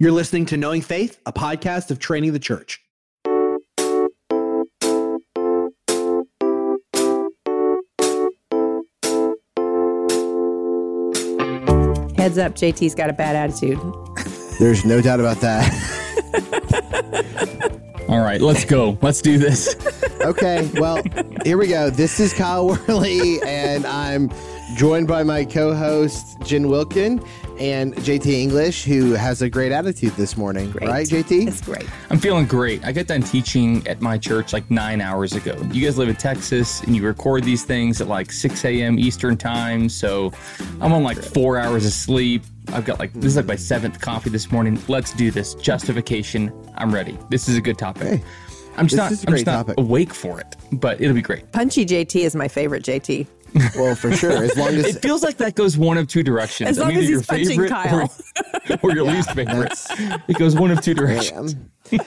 You're listening to Knowing Faith, a podcast of Training the Church. Heads up, JT's got a bad attitude. There's no doubt about that. All right, let's go. Let's do this. okay, well, here we go. This is Kyle Worley, and I'm joined by my co-host Jen Wilkin and JT English, who has a great attitude this morning. Great. Right, JT? It's great. I'm feeling great. I got done teaching at my church like nine hours ago. You guys live in Texas and you record these things at like 6 a.m. Eastern time. So I'm on like four hours of sleep. I've got like, this is like my seventh coffee this morning. Let's do this. Justification. I'm ready. This is a good topic. Hey, I'm just this not, is a I'm just not topic. awake for it, but it'll be great. Punchy JT is my favorite JT. Well, for sure. As long as It feels like that goes one of two directions. As long I'm either as your he's punching favorite Kyle. Or, or your least favorite. It goes one of two directions.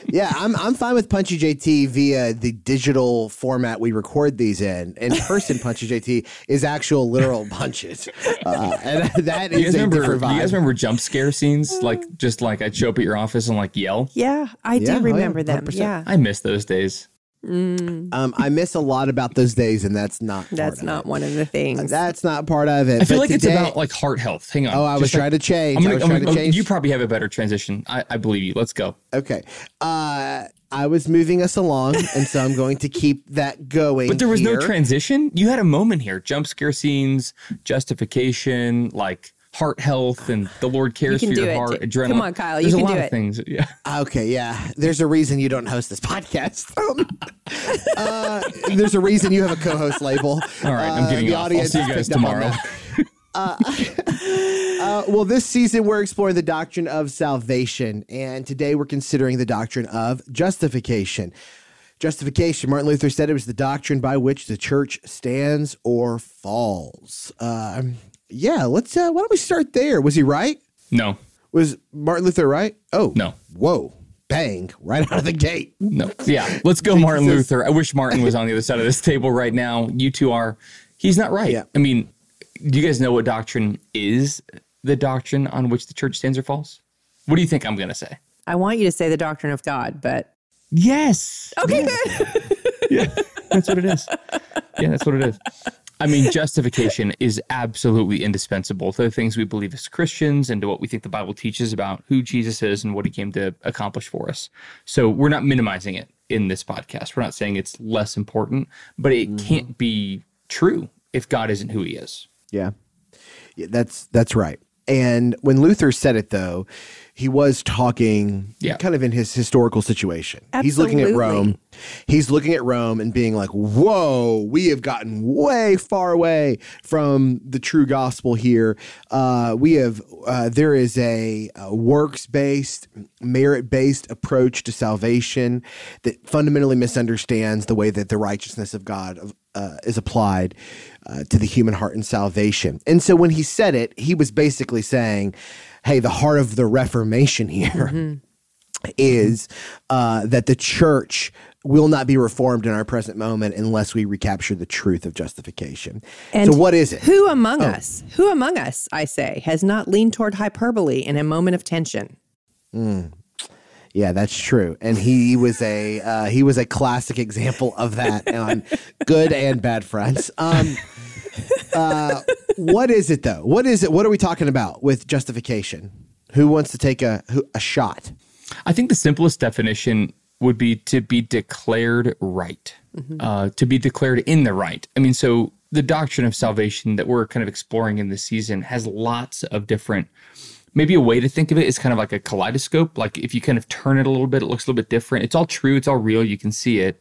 Yeah, I'm I'm fine with Punchy JT via the digital format we record these in. In person, Punchy JT is actual literal punches, uh, and that You is guys a remember? different You guys remember jump scare scenes? Like just like I'd show up at your office and like yell. Yeah, I Yeah, oh do yeah, remember them. 100%. Yeah. I miss those days. Um, I miss a lot about those days, and that's not. part That's of not it. one of the things. That's not part of it. I feel But like it's about like heart health. Hang on. Oh, I was Just like- trying to change. I'm gonna, was I'm trying gonna- to change. You probably have a better transition. I, I believe you. Let's go. okay. Uh, I was moving us along, and so I'm going to keep that going. But there was no transition. You had a moment here. Jump scare scenes, justification, like heart health, and the Lord cares can for do your heart. Come Adrenaline. Come on, Kyle, you There's can a lot do of it. things. Yeah. Okay, yeah. There's a reason you don't host this podcast. uh, there's a reason you have a co-host label. All right, I'm Uh, getting the off. I'll audience see you guys picked up on tomorrow. that. Uh, well, this season we're exploring the doctrine of salvation, and today we're considering the doctrine of justification. Justification, Martin Luther said it was the doctrine by which the church stands or falls. Um, yeah, let's. Uh, why don't we start there? Was he right? No, Was Martin Luther right? Oh, No. Whoa, bang! Right out of the gate. no. Yeah. Let's go, Martin Luther. I wish Martin was on the other side of this table right now. You two are. He's not right. Yeah. I mean, do you guys know what doctrine is the doctrine on which the church stands or falls? What do you think I'm going to say? I want you to say the doctrine of God, but Yes. okay, good. Yeah, that's what it is. Yeah, that's what it is. I mean, justification is absolutely indispensable to the things we believe as Christians and to what we think the Bible teaches about who Jesus is and what he came to accomplish for us. So we're not minimizing it in this podcast. We're not saying it's less important, but it mm-hmm. can't be true if God isn't who he is. Yeah. yeah, that's that's right. And when Luther said it, though, he was talking Yeah. kind of in his historical situation. He's looking at Rome. He's looking at Rome and being like, "Whoa, we have gotten way far away from the true gospel here. Uh, we have uh, there is a, uh works based, merit based approach to salvation that fundamentally misunderstands the way that the righteousness of God uh, is applied uh, to the human heart and salvation. And so when he said it, he was basically saying, "Hey, the heart of the Reformation here." is uh, that the church will not be reformed in our present moment unless we recapture the truth of justification. And so, what is it? Who among us, who among us, I say, has not leaned toward hyperbole in a moment of tension? Yeah, that's true. And he was a uh, he was a classic example of that on Good and Bad Friends. Um, uh, what is it though? What is it? What are we talking about with justification? Who wants to take a a shot? I think the simplest definition would be to be declared right, uh, to be declared in the right. I mean, so the doctrine of salvation that we're kind of exploring in this season has lots of different. Maybe a way to think of it is kind of like a kaleidoscope. Like if you kind of turn it a little bit, it looks a little bit different. It's all true. It's all real. You can see it.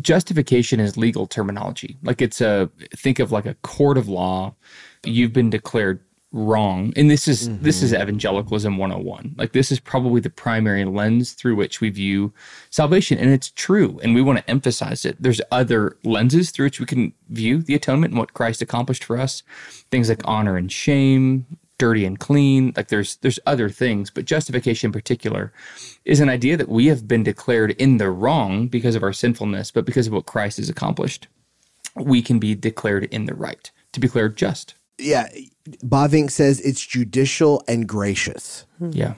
Justification is legal terminology. Like it's a think of like a court of law. You've been declared wrong. And this is this is mm-hmm. evangelicalism 101 like this is probably the primary lens through which we view salvation. And it's true. And we want to emphasize it. There's other lenses through which we can view the atonement and what christ accomplished for us. Things like honor and shame dirty and clean. Like there's there's other things but justification in particular is an idea that we have been declared in the wrong because of our sinfulness but because of what christ has accomplished we can be declared in the right to be declared just. Yeah, Bavinck says it's judicial and gracious. yeah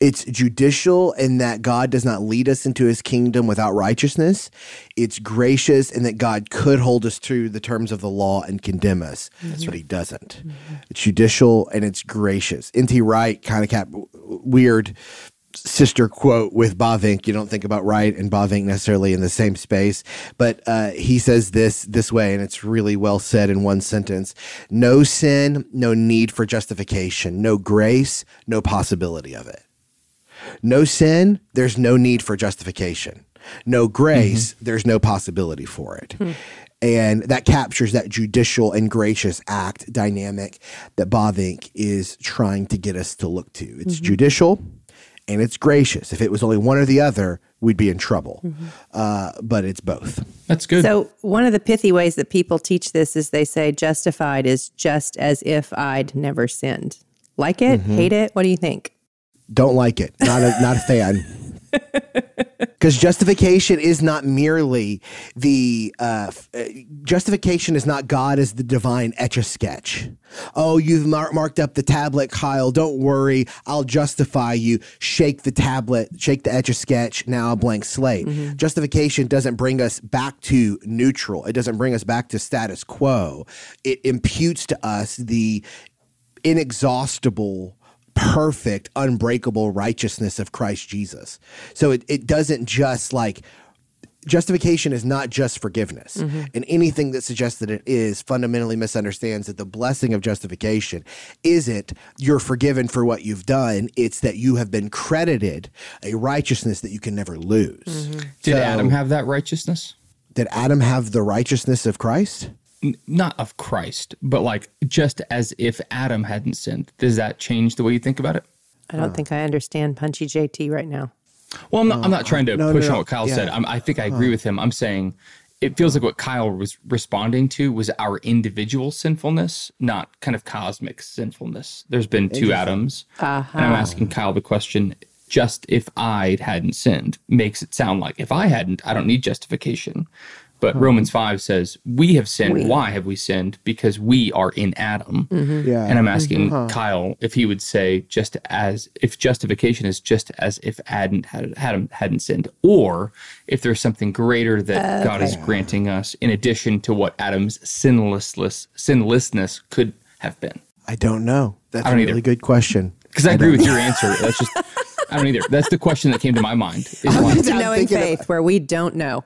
It's judicial in that God does not lead us into his kingdom without righteousness. It's gracious in that God could hold us to the terms of the law and condemn us. That's what he doesn't. It's judicial and it's gracious. N.T. Wright kind of kept weird sister quote with Bavinck. You don't think about Wright and Bavinck necessarily in the same space, but uh, he says this this way, and it's really well said in one sentence: "No sin, no need for justification. No grace, no possibility of it. No sin, there's no need for justification. No grace, mm-hmm. there's no possibility for it." And that captures that judicial and gracious act dynamic that Bavinck is trying to get us to look to. It's mm-hmm. judicial, and it's gracious. If it was only one or the other, we'd be in trouble. Mm-hmm. Uh, but it's both. That's good. So, one of the pithy ways that people teach this is they say justified is just as if I'd never sinned. Like it? Hate it? What do you think? Don't like it. Not a not a fan. Because justification is not merely the uh, uh, justification is not God as the divine etch a sketch. Oh, you've mar- marked up the tablet, Kyle. Don't worry, I'll justify you. Shake the tablet, shake the etch a sketch. Now a blank slate. Justification doesn't bring us back to neutral. It doesn't bring us back to status quo. It imputes to us the inexhaustible perfect unbreakable righteousness of christ jesus. So it, it doesn't just like justification is not just forgiveness. Mm-hmm. And anything that suggests that it is fundamentally misunderstands that the blessing of justification isn't you're forgiven for what you've done it's that you have been credited a righteousness that you can never lose. Mm-hmm. Did So- Adam have that righteousness? did adam have the righteousness of christ? N- not of Christ, but like just as if Adam hadn't sinned. Does that change the way you think about it? I don't think I understand Punchy JT right now. Well, I'm not, I'm not trying to no, push no, on what Kyle yeah. said. I'm, I think I uh-huh. agree with him. I'm saying it feels like what Kyle was responding to was our individual sinfulness, not kind of cosmic sinfulness. There's been two Adams. Uh-huh. And I'm asking Kyle the question just if I hadn't sinned makes it sound like if I hadn't, I don't need justification. But Romans 5 says, We have sinned. Why have we sinned? Because we are in Adam. Mm-hmm. yeah And I'm asking mm-hmm. Kyle if he would say just as if justification is just as if Adam had hadn't, hadn't sinned, or if there's something greater that uh, God is granting us in addition to what Adam's sinlessness sinlessness could have been. i don't know that's I a don't really either. good question Because I, agree with your answer. That's just I don't either. That's the question that came to my mind. Is why. Welcome to I'm knowing thinking of- faith, where we don't know.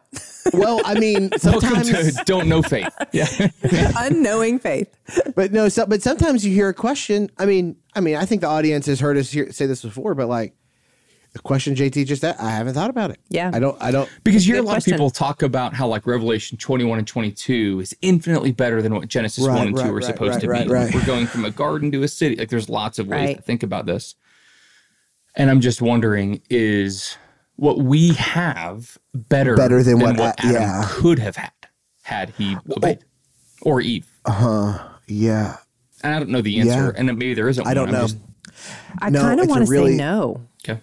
well i mean sometimes to don't know faith. Yeah. Unknowing faith. But no, so, but sometimes you hear a question. I mean, I mean, I think the audience has heard us hear, say this before, but like the question JT just asked, I haven't thought about it. Yeah. I don't. I don't. Because you hear a lot question. of people talk about how like Revelation 21 and 22 is infinitely better than what Genesis Right, 1 and 2 right, are right, supposed right, to right, be. right. We're going from a garden to a city. Like there's lots of ways Right. to think about this. And I'm just wondering is what we have better, Better than what A- Adam yeah. could have had had he obeyed or Eve. Uh huh. yeah. And I don't know the answer, Yeah. and maybe there isn't. I don't one. Know just- I No, kind of want to really- say no. okay.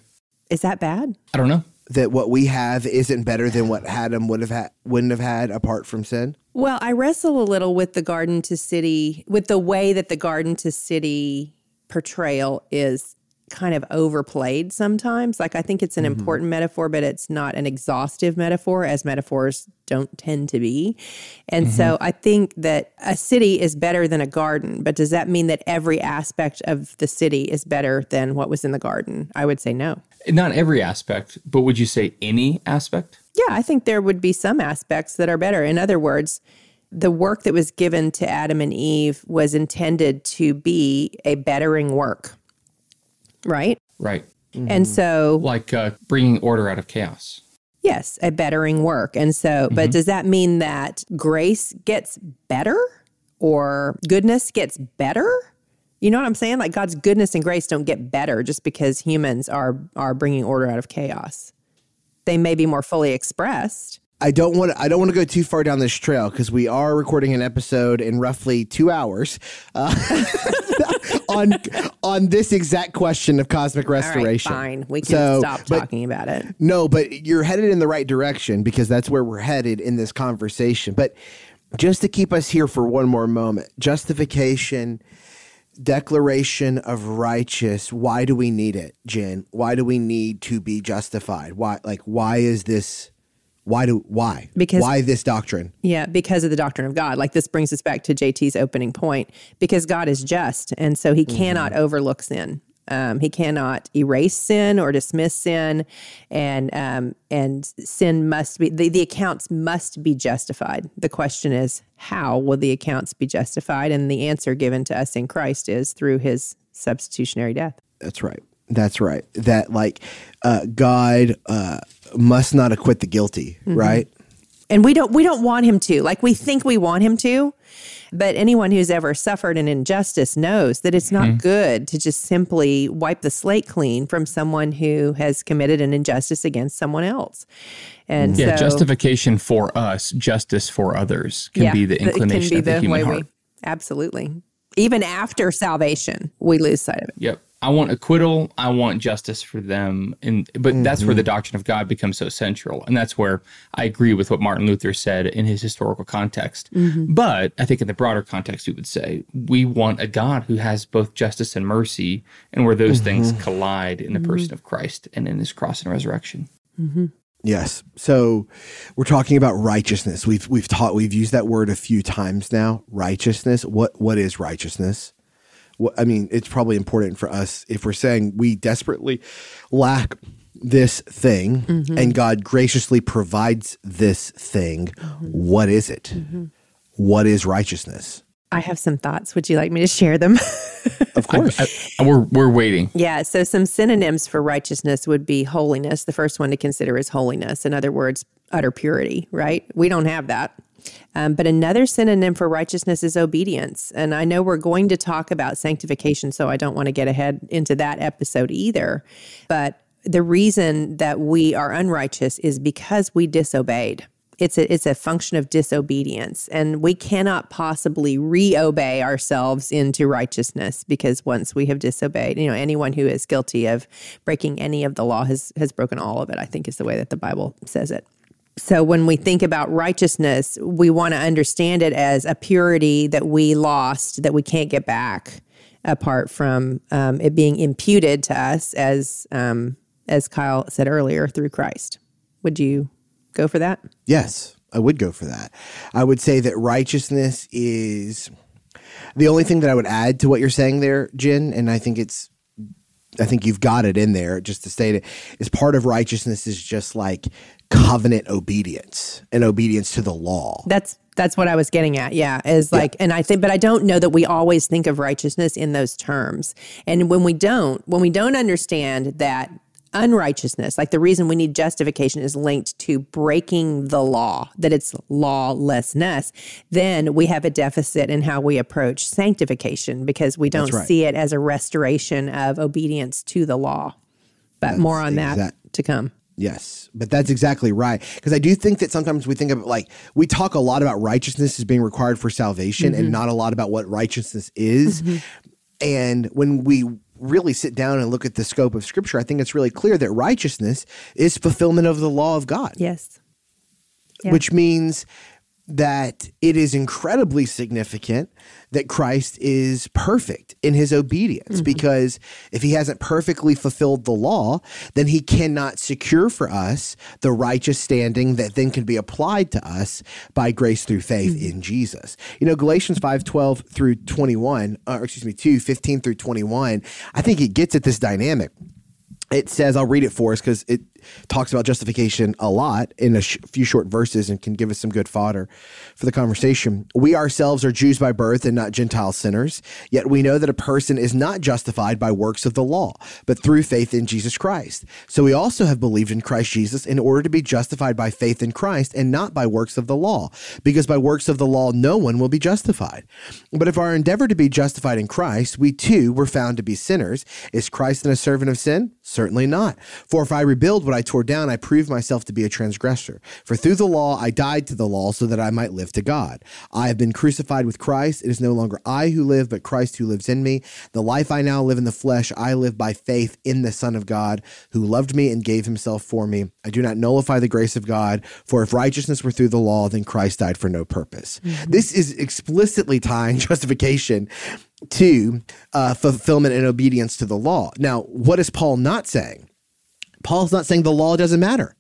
Is that bad? I don't know. That what we have isn't better than what Adam would have had, wouldn't have had apart from sin. Well, I wrestle a little with the garden to city, with the way that the garden to city portrayal is kind of overplayed sometimes. Like, I think it's an mm-hmm. important metaphor, but it's not an exhaustive metaphor, as metaphors don't tend to be. And so mm-hmm. I think that a city is better than a garden, but does that mean that every aspect of the city is better than what was in the garden? I would say no. Not every aspect, but would you say any aspect? Yeah, I think there would be some aspects that are better. In other words, the work that was given to Adam and Eve was intended to be a bettering work, right? Right. And so, Like uh, bringing order out of chaos. yes, a bettering work. And so, but does that mean that grace gets better or goodness gets better? You know what I'm saying? Like God's goodness and grace don't get better just because humans are are bringing order out of chaos. They may be more fully expressed. I don't want to. I don't want to go too far down this trail because we are recording an episode in roughly two hours uh, on on this exact question of cosmic right, restoration. fine. We can So, stop but- talking about it. No, but you're headed in the right direction because that's where we're headed in this conversation. But just to keep us here for one more moment, justification declaration of righteous, why do we need it, Jen? Why do we need to be justified? Why like why is this why do why? Because- why this doctrine? Yeah, because of the doctrine of God. Like this brings us back to JT's opening point because God is just. And so he cannot overlook sin. Um, he cannot erase sin or dismiss sin. And um, and sin must be, the, the accounts must be justified. The question is, how will the accounts be justified? And the answer given to us in Christ is through his substitutionary death. That's right. That's right. That like uh, God uh, must not acquit the guilty, mm-hmm. right? and we don't we don't want him to like we think we want him to but anyone who's ever suffered an injustice knows that it's not hmm. good to just simply wipe the slate clean from someone who has committed an injustice against someone else and Yeah, so justification for us, justice for others can yeah, be the it can inclination be of the, human way heart. we absolutely even after salvation we lose sight of it Yep. I want acquittal. I want justice for them. And but that's where the mm-hmm. doctrine of God becomes so central. And that's where I agree with what Martin Luther said in his historical context. Mm-hmm. But I think in the broader context, we would say we want a God who has both justice and mercy, and where those things mm-hmm. collide in the person of Christ and in his cross and resurrection. Yes. So we're talking about righteousness. We've we've taught we've used that word a few times now. Righteousness. What what is righteousness? I mean, it's probably important for us if we're saying we desperately lack this thing mm-hmm. and God graciously provides this thing. Mm-hmm. What is it? Mm-hmm. What is righteousness? I have some thoughts would you like me to share them Of course. I- we're we're waiting. Yeah, so some synonyms for righteousness would be holiness. The first one to consider is holiness. In other words, utter purity, right? We don't have that. Um, but another synonym for righteousness is obedience. And I know we're going to talk about sanctification, so I don't want to get ahead into that episode either. But the reason that we are unrighteous is because we disobeyed. It's a, it's a function of disobedience, and we cannot possibly re-obey ourselves into righteousness because once we have disobeyed, you know, anyone who is guilty of breaking any of the law has has broken all of it. I think is the way that the Bible says it. So when we think about righteousness, we want to understand it as a purity that we lost that we can't get back, apart from um, it being imputed to us, as um, as Kyle said earlier, through Christ. Would you go for that? Yes, I would go for that. I would say that righteousness is the only thing that I would add to what you're saying there, Jen, and I think it's I think you've got it in there just to state it is part of righteousness is just like covenant obedience and obedience to the law. That's that's what I was getting at. Yeah, is like, and I think, but I don't know that we always think of righteousness in those terms. And when we don't, when we don't understand that unrighteousness, like the reason we need justification is linked to breaking the law, that it's lawlessness, then we have a deficit in how we approach sanctification because we don't right. see it as a restoration of obedience to the law. But more on that to come. Yes, but that's exactly right. Because I do think that sometimes we think of like we talk a lot about righteousness as being required for salvation and mm-hmm. not a lot about what righteousness is. Mm-hmm. And when we really sit down and look at the scope of scripture, I think it's really clear that righteousness is fulfillment of the law of God, Yes. Yeah. which means that it is incredibly significant that Christ is perfect in his obedience. Because if he hasn't perfectly fulfilled the law, then he cannot secure for us the righteous standing that then can be applied to us by grace through faith in Jesus. You know, Galatians 5 12 through 21, uh, or excuse me, 2 15 through 21, I think it gets at this dynamic. It says i'll read it for us because it talks about justification a lot in a sh- few short verses and can give us some good fodder for the conversation. We ourselves are jews by birth and not gentile sinners yet we know that a person is not justified by works of the law but through faith in jesus christ. So we also have believed in christ jesus in order to be justified by faith in christ and not by works of the law because by works of the law no one will be justified. But if our endeavor to be justified in christ we too were found to be sinners. Is christ then a servant of sin? Certainly not. For if I rebuild what I tore down, I prove myself to be a transgressor. For through the law I died to the law so that I might live to God. I have been crucified with Christ. It is no longer I who live, but Christ who lives in me. The life I now live in the flesh, I live by faith in the Son of God, who loved me and gave himself for me. I do not nullify the grace of God, for if righteousness were through the law, then Christ died for no purpose. This is explicitly tying justification to uh, fulfillment and obedience to the law. Now, what is Paul not saying? Paul's not saying the law doesn't matter.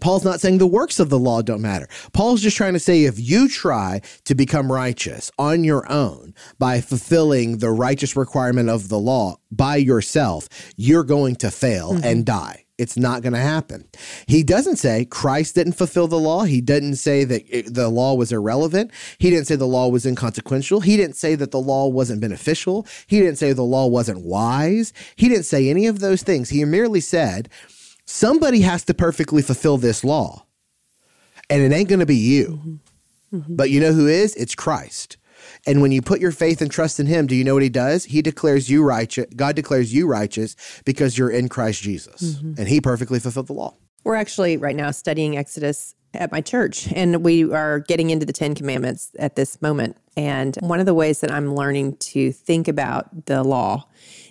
Paul's not saying the works of the law don't matter. Paul's just trying to say if you try to become righteous on your own by fulfilling the righteous requirement of the law by yourself, you're going to fail mm-hmm. and die. It's not going to happen. He doesn't say Christ didn't fulfill the law. He didn't say that it, the law was irrelevant. He didn't say the law was inconsequential. He didn't say that the law wasn't beneficial. He didn't say the law wasn't wise. He didn't say any of those things. He merely said somebody has to perfectly fulfill this law. And it ain't going to be you. Mm-hmm. Mm-hmm. But you know who is? It's Christ. And when you put your faith and trust in him, do you know what he does? He declares you righteous. God declares you righteous because you're in Christ Jesus. Mm-hmm. And he perfectly fulfilled the law. We're actually right now studying Exodus at my church, and we are getting into the Ten Commandments at this moment. And one of the ways that I'm learning to think about the law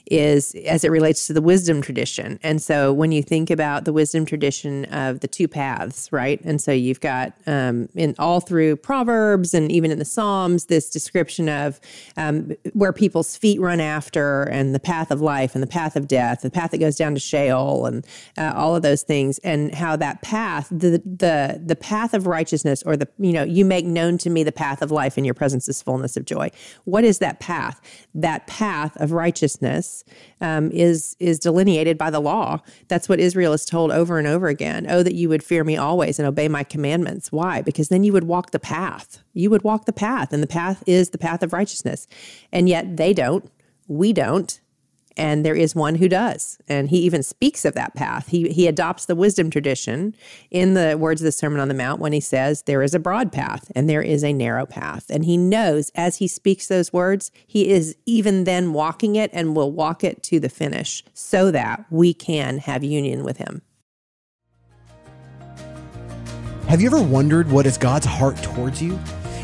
is as it relates to the wisdom tradition. And so when you think about the wisdom tradition of the two paths, right? And so you've got um, in all through Proverbs and even in the Psalms, this description of um, where people's feet run after and the path of life and the path of death, the path that goes down to Sheol and uh, all of those things, and how that path, the the the path of righteousness, or the you know, you make known to me the path of life, in your presence is fullness of joy. What is that path? That path of righteousness um, is is delineated by the law. That's what Israel is told over and over again. Oh, that you would fear me always and obey my commandments. Why? Because then you would walk the path. You would walk the path, and the path is the path of righteousness. And yet they don't. We don't and there is one who does. And he even speaks of that path. He, he adopts the wisdom tradition in the words of the Sermon on the Mount when he says, There is a broad path and there is a narrow path. And he knows as he speaks those words, he is even then walking it and will walk it to the finish so that we can have union with him. Have you ever wondered what is God's heart towards you?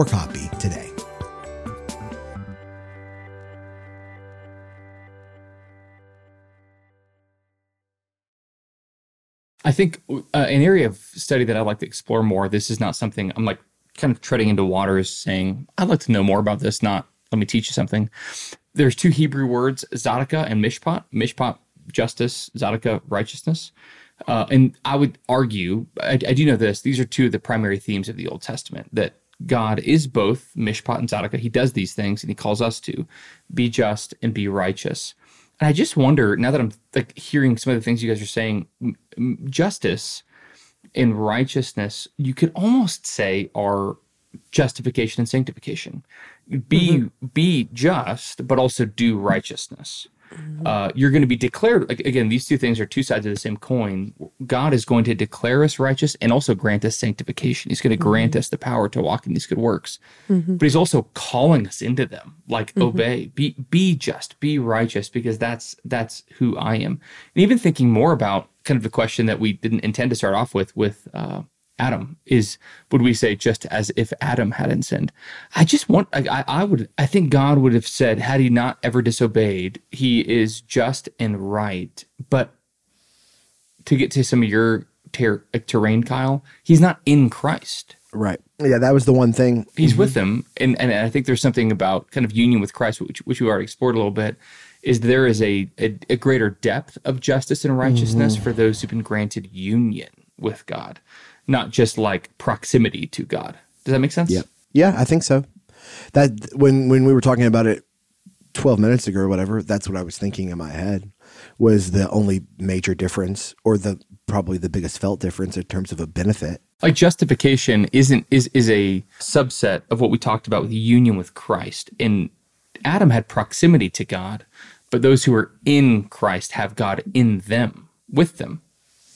copy today. I think uh, an area of study that I'd like to explore more. This is not something I'm like kind of treading into waters, saying I'd like to know more about this. Not let me teach you something. There's two Hebrew words, Zadokah and Mishpat. Mishpat, justice. Zadokah, righteousness. Uh, and I would argue, I, I, do know this. These are two of the primary themes of the Old Testament. That God is both Mishpat and Zadokah. He does these things and he calls us to be just and be righteous. And I just wonder now that I'm like hearing some of the things you guys are saying, justice and righteousness, you could almost say are justification and sanctification. Be mm-hmm. be just, but also do righteousness. Uh, you're going to be declared like, again. These two things are two sides of the same coin. God is going to declare us righteous and also grant us sanctification. He's going to grant us the power to walk in these good works, but He's also calling us into them. Like obey, be be just, be righteous, because that's that's who I am. And even thinking more about kind of the question that we didn't intend to start off with with uh, Adam is would we say just as if Adam hadn't sinned? I just want I, I I would I think God would have said had he not ever disobeyed, he is just and right. But to get to some of your ter- terrain, Kyle, he's not in Christ. Right. Yeah, that was the one thing. He's mm-hmm. with them, and and I think there's something about kind of union with Christ, which which we already explored a little bit. Is there is a a, a greater depth of justice and righteousness mm-hmm. for those who've been granted union with God, not just like proximity to God. Does that make sense? Yep. Yeah, I think so. That when when we were talking about it 12 minutes ago or whatever, that's what I was thinking in my head was the only major difference or the probably the biggest felt difference in terms of a benefit. like justification isn't is is a subset of what we talked about with union with Christ. And Adam had proximity to God, but those who are in Christ have God in them, with them.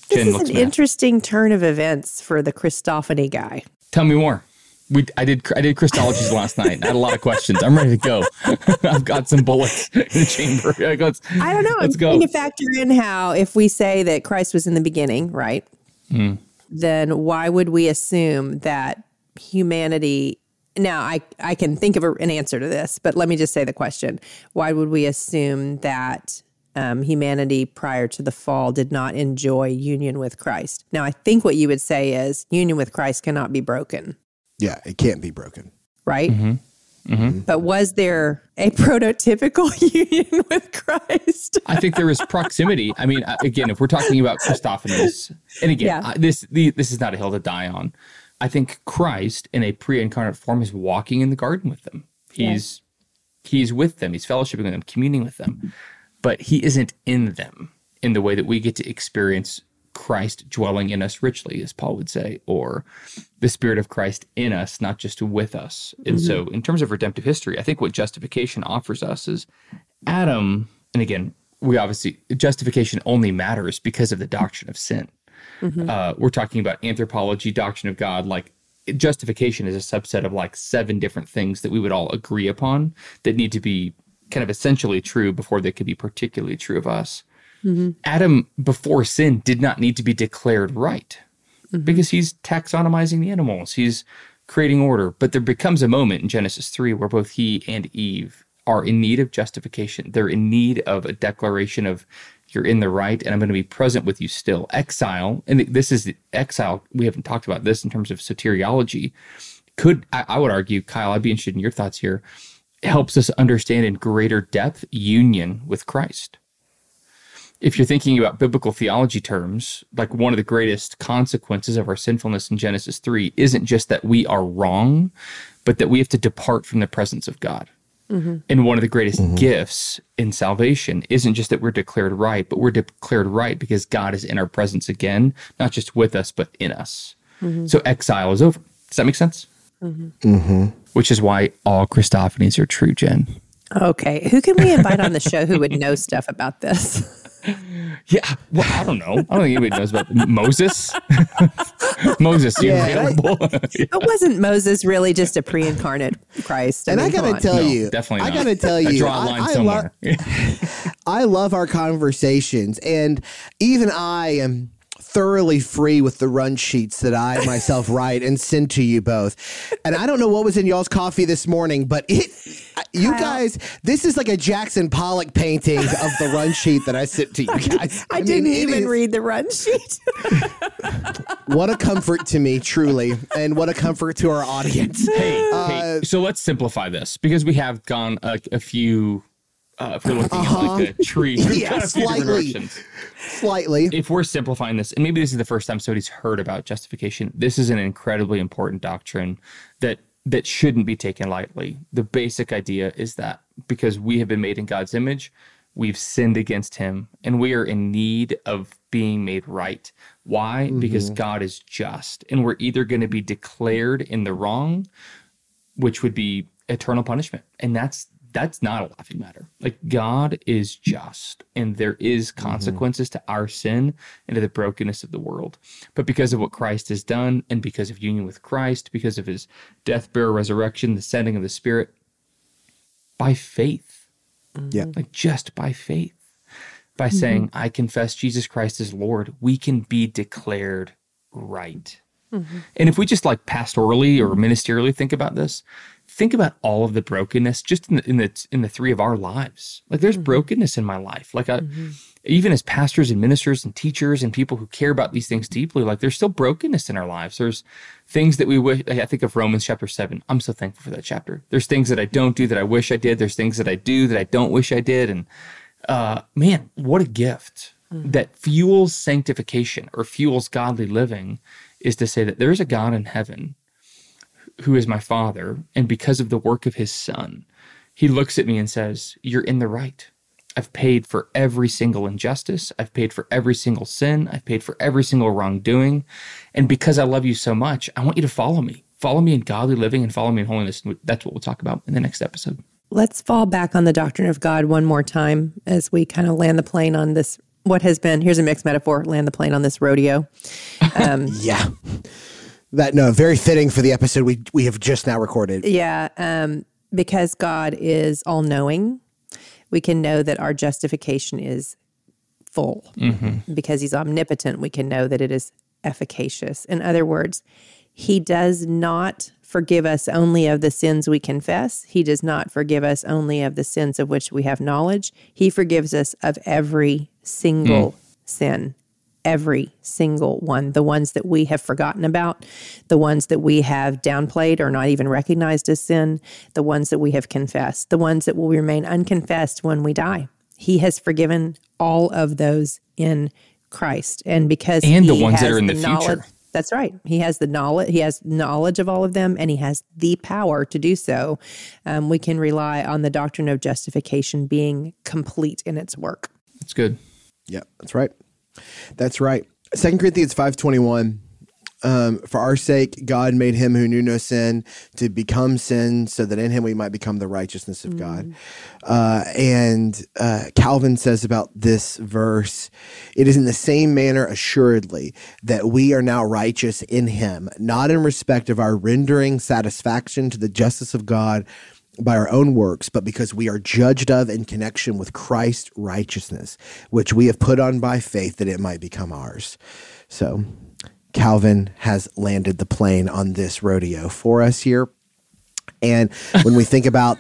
This is an mad. interesting turn of events for the Christophany guy. Tell me more. We I did I did Christologies last night. I had a lot of questions. I'm ready to go. I've got some bullets in the chamber. Like, let's, I don't know. Let's I'm go. to factor in how if we say that Christ was in the beginning, right? Hmm. Then why would we assume that humanity? Now, I I can think of a, an answer to this, but let me just say the question: Why would we assume that um, humanity prior to the fall did not enjoy union with Christ? Now, I think what you would say is union with Christ cannot be broken, Yeah, it can't be broken. right? Mm-hmm. But was there a prototypical union with Christ? I think there is proximity. I mean, uh, again, if we're talking about Christophanies, and again, Yeah. I, this the, this is not a hill to die on. I think Christ, in a pre-incarnate form, is walking in the garden with them. He's he's with them. He's fellowshipping with them, communing with them, but he isn't in them in the way that we get to experience Christ dwelling in us richly, as Paul would say, or the Spirit of Christ in us, not just with us. And so, in terms of redemptive history, I think what justification offers us is Adam, and again, we obviously justification only matters because of the doctrine of sin. Uh, we're talking about anthropology, doctrine of God, like justification is a subset of like seven different things that we would all agree upon that need to be kind of essentially true before they could be particularly true of us. Mm-hmm. Adam, before sin, did not need to be declared right mm-hmm. because he's taxonomizing the animals, he's creating order. But there becomes a moment in Genesis 3 where both he and Eve are in need of justification. They're in need of a declaration of you're in the right and I'm going to be present with you still. Exile, and this is exile, we haven't talked about this in terms of soteriology. Could I, I would argue, Kyle, I'd be interested in your thoughts here. Helps us understand in greater depth union with Christ if you're thinking about biblical theology terms, like one of the greatest consequences of our sinfulness in Genesis 3 isn't just that we are wrong, but that we have to depart from the presence of God. Mm-hmm. And one of the greatest mm-hmm. gifts in salvation isn't just that we're declared right, but we're declared right because God is in our presence again, not just with us, but in us. Mm-hmm. So exile is over. Does that make sense? Mm-hmm. Mm-hmm. Which is why all Christophanies are true, Jen. Okay. Who can we invite on the show who would know stuff about this? Yeah, well, I don't know. I don't think anybody knows about Moses. Moses, you Yeah, I- available? But wasn't Moses really just a pre incarnate Christ? And I mean, come gotta tell No, you, definitely I not. gotta tell I you, draw a line I, I, somewhere. lo- I love our conversations, and even I am thoroughly free with the run sheets that I myself write and send to you both. And I don't know what was in y'all's coffee this morning, but it, you Kyle. guys, this is like a Jackson Pollock painting of the run sheet that I sent to you guys. I, mean, didn't it even is- read the run sheet. What a comfort to me, truly, and what a comfort to our audience. hey, Uh, hey, so let's simplify this because we have gone a, a few. Uh, if we're looking at like a tree, Uh-huh. Yeah, slightly. Slightly. If we're simplifying this, and maybe this is the first time somebody's heard about justification, this is an incredibly important doctrine that that shouldn't be taken lightly. The basic idea is that because we have been made in God's image, we've sinned against Him, and we are in need of being made right. Why? Because God is just, and we're either going to be declared in the wrong, which would be eternal punishment, and that's that's not a laughing matter. Like God is just and there is consequences mm-hmm. to our sin and to the brokenness of the world. But because of what Christ has done and because of union with Christ, because of his death, burial, resurrection, the sending of the Spirit, by faith. Yeah. Like just by faith. By mm-hmm. saying, I confess Jesus Christ as Lord, we can be declared right. Mm-hmm. And if we just like pastorally or ministerially think about this, think about all of the brokenness just in the in the in the three of our lives. Like there's mm-hmm. brokenness in my life. Like I, mm-hmm. even as pastors and ministers and teachers and people who care about these things deeply, like there's still brokenness in our lives. There's things that we wish. I think of Romans chapter seven. I'm so thankful for that chapter. There's things that I don't do that I wish I did. There's things that I do that I don't wish I did. And uh, man, what a gift mm-hmm. that fuels sanctification or fuels godly living is to say that there's a God in heaven who is my father, and because of the work of his son, he looks at me and says, You're in the right. I've paid for every single injustice. I've paid for every single sin. I've paid for every single wrongdoing. And because I love you so much, I want you to follow me. Follow me in godly living and follow me in holiness. That's what we'll talk about in the next episode. Let's fall back on the doctrine of God one more time as we kind of land the plane on this. What has been, here's a mixed metaphor, land the plane on this rodeo. Um, yeah that no, very fitting for the episode we we have just now recorded. Yeah, um, because God is all knowing, we can know that our justification is full. Mm-hmm. Because He's omnipotent, we can know that it is efficacious. In other words, He does not forgive us only of the sins we confess. He does not forgive us only of the sins of which we have knowledge. He forgives us of every single mm. sin every single one the ones that we have forgotten about, the ones that we have downplayed or not even recognized as sin, the ones that we have confessed, the ones that will remain unconfessed when we die. He has forgiven all of those in Christ. And because and the ones that are in the, the future. That's right. He has the knowledge. He has knowledge of all of them, and he has the power to do so. Um, we can rely on the doctrine of justification being complete in its work. That's good. Yeah, that's right. That's right. Second Corinthians 521. Um, for our sake, God made him who knew no sin to become sin so that in him we might become the righteousness of mm. God. Uh, and uh, Calvin says about this verse it is in the same manner, assuredly, that we are now righteous in him, not in respect of our rendering satisfaction to the justice of God by our own works, but because we are judged of in connection with Christ's righteousness, which we have put on by faith that it might become ours. So Calvin has landed the plane on this rodeo for us here. And when we think about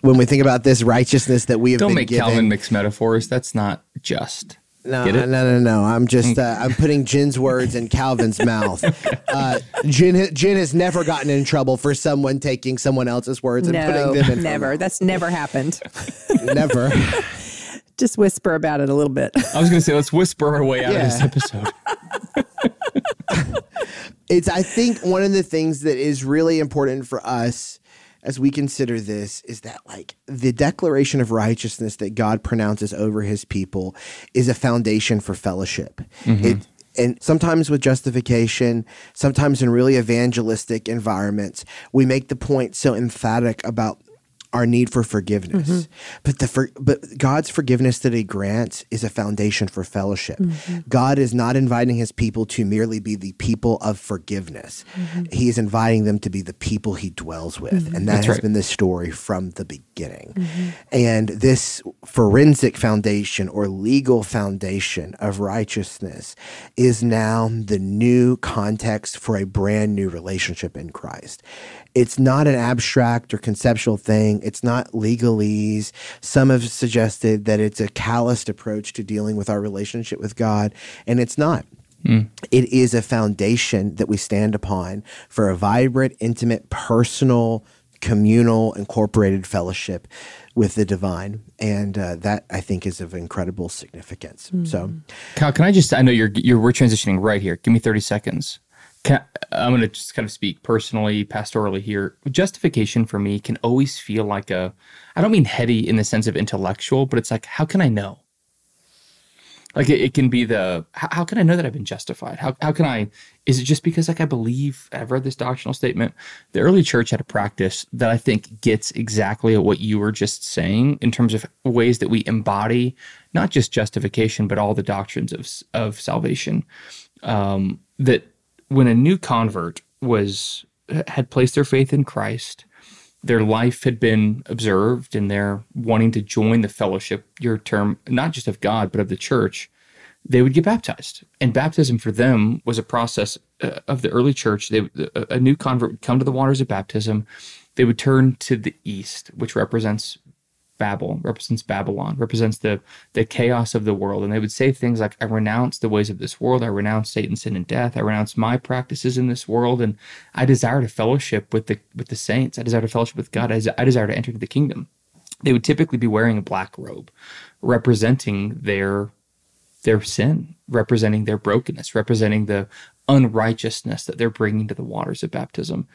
when we think about this righteousness that we have don't make given, Calvin mix metaphors. That's not just. No, no, no, no. I'm just uh, I'm putting Jen's words in Calvin's mouth. Uh, Jin Jen has never gotten in trouble for someone taking someone else's words and no, putting them in. Never. That's never happened. never. Just whisper about it a little bit. I was going to say, let's whisper our way out yeah. of this episode. it's I think one of the things that is really important for us as we consider this is that like the declaration of righteousness that God pronounces over his people is a foundation for fellowship. Mm-hmm. It and sometimes with justification, sometimes in really evangelistic environments, we make the point so emphatic about our need for forgiveness. Mm-hmm. But the for, but God's forgiveness that he grants is a foundation for fellowship. Mm-hmm. God is not inviting his people to merely be the people of forgiveness. Mm-hmm. He is inviting them to be the people he dwells with. Mm-hmm. And that That's has right. been the story from the beginning. Mm-hmm. And this forensic foundation or legal foundation of righteousness is now the new context for a brand new relationship in Christ. It's not an abstract or conceptual thing. It's not legalese. Some have suggested that it's a calloused approach to dealing with our relationship with God, and it's not. Mm. It is a foundation that we stand upon for a vibrant, intimate, personal, communal, incorporated fellowship with the divine, and uh, that I think is of incredible significance. Mm. So, Kyle, can I just? I know you're you're we're transitioning right here. Give me thirty seconds. I'm going to just kind of speak personally, pastorally here. Justification for me can always feel like a, I don't mean heady in the sense of intellectual, but it's like, how can I know? Like it, it can be the how, how, can I know that I've been justified? How how can I? Is it just because like I believe I've read this doctrinal statement? The early church had a practice that I think gets exactly at what you were just saying in terms of ways that we embody not just justification but all the doctrines of of salvation. Um, that when a new convert was had placed their faith in Christ their life had been observed and they're wanting to join the fellowship, your term, not just of God, but of the church, they would get baptized. And baptism for them was a process uh, of the early church. They, a new convert would come to the waters of baptism. They would turn to the east, which represents Babel, represents Babylon, represents the the chaos of the world. And they would say things like, I renounce the ways of this world, I renounce Satan, sin, and death, I renounce my practices in this world, and I desire to fellowship with the with the saints. I desire to fellowship with God. I, desire to enter the kingdom. They would typically be wearing a black robe, representing their their sin, representing their brokenness, representing the unrighteousness that they're bringing to the waters of baptism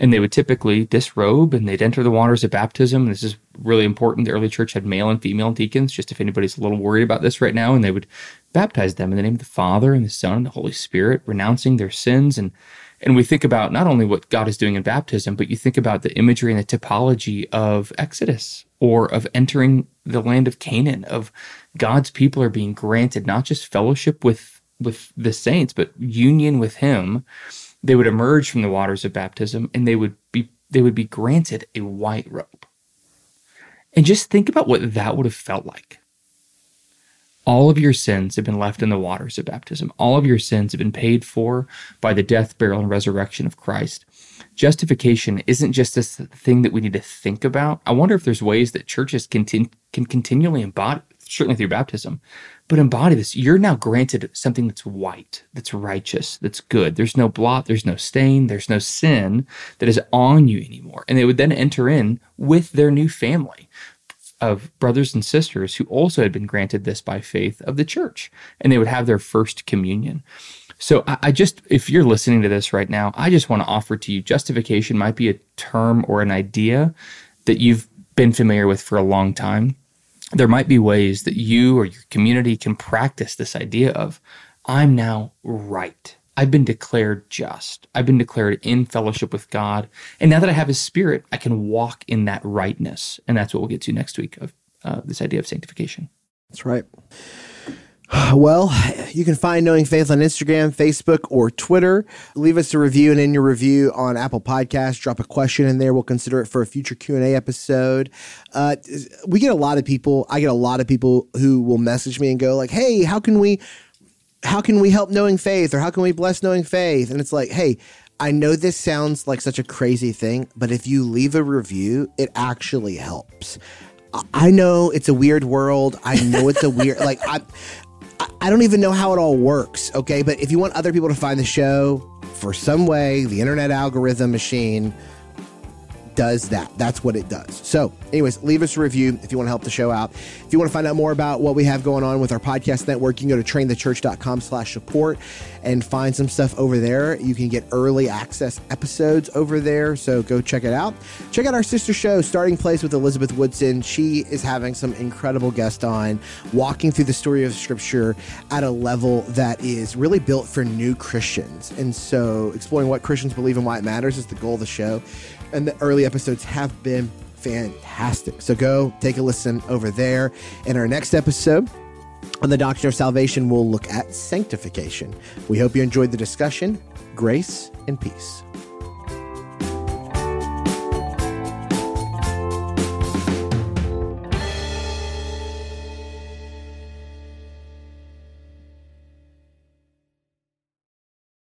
and they would typically disrobe and they'd enter the waters of baptism. This is really important. The early church had male and female deacons, just if anybody's a little worried about this right now, and they would baptize them in the name of the Father and the Son and the Holy Spirit, renouncing their sins. And and we think about not only what God is doing in baptism, but you think about the imagery and the typology of Exodus or of entering the land of Canaan, of God's people are being granted not just fellowship with with the saints, but union with Him they would emerge from the waters of baptism and they would be they would be granted a white robe. And just think about what that would have felt like. All of your sins have been left in the waters of baptism. All of your sins have been paid for by the death, burial, and resurrection of Christ. Justification isn't just this thing that we need to think about. I wonder if there's ways that churches can, can continually embody, certainly through baptism, but embody this. You're now granted something that's white, that's righteous, that's good. There's no blot, there's no stain, there's no sin that is on you anymore. And they would then enter in with their new family of brothers and sisters who also had been granted this by faith of the church, and they would have their first communion. So I, just, if you're listening to this right now, I just want to offer to you justification might be a term or an idea that you've been familiar with for a long time there might be ways that you or your community can practice this idea of, I'm now right. I've been declared just. I've been declared in fellowship with God. And now that I have His Spirit, I can walk in that rightness. And that's what we'll get to next week of uh, this idea of sanctification. That's right. Well, you can find Knowing Faith on Instagram, Facebook, or Twitter. Leave us a review, and in your review on Apple Podcasts, drop a question in there. We'll consider it for a future Q and A episode. Uh, we get a lot of people. I get a lot of people who will message me and go like, "Hey, how can we, how can we help Knowing Faith, or how can we bless Knowing Faith?" And it's like, "Hey." I know this sounds like such a crazy thing, but if you leave a review, it actually helps. I know it's a weird world. I know it's a weird like I don't even know how it all works, okay? But if you want other people to find the show for some way, the internet algorithm machine does that. That's what it does. So, anyways, leave us a review if you want to help the show out. If you want to find out more about what we have going on with our podcast network, you can go to trainthechurch.com slash support and find some stuff over there. You can get early access episodes over there. So go check it out. Check out our sister show, Starting Place with Elizabeth Woodson. She is having some incredible guests on, walking through the story of scripture at a level that is really built for new Christians. And so exploring what Christians believe and why it matters is the goal of the show and the early episodes have been fantastic. So go take a listen over there. In our next episode, on the Doctrine of Salvation, we'll look at sanctification. We hope you enjoyed the discussion. Grace and peace.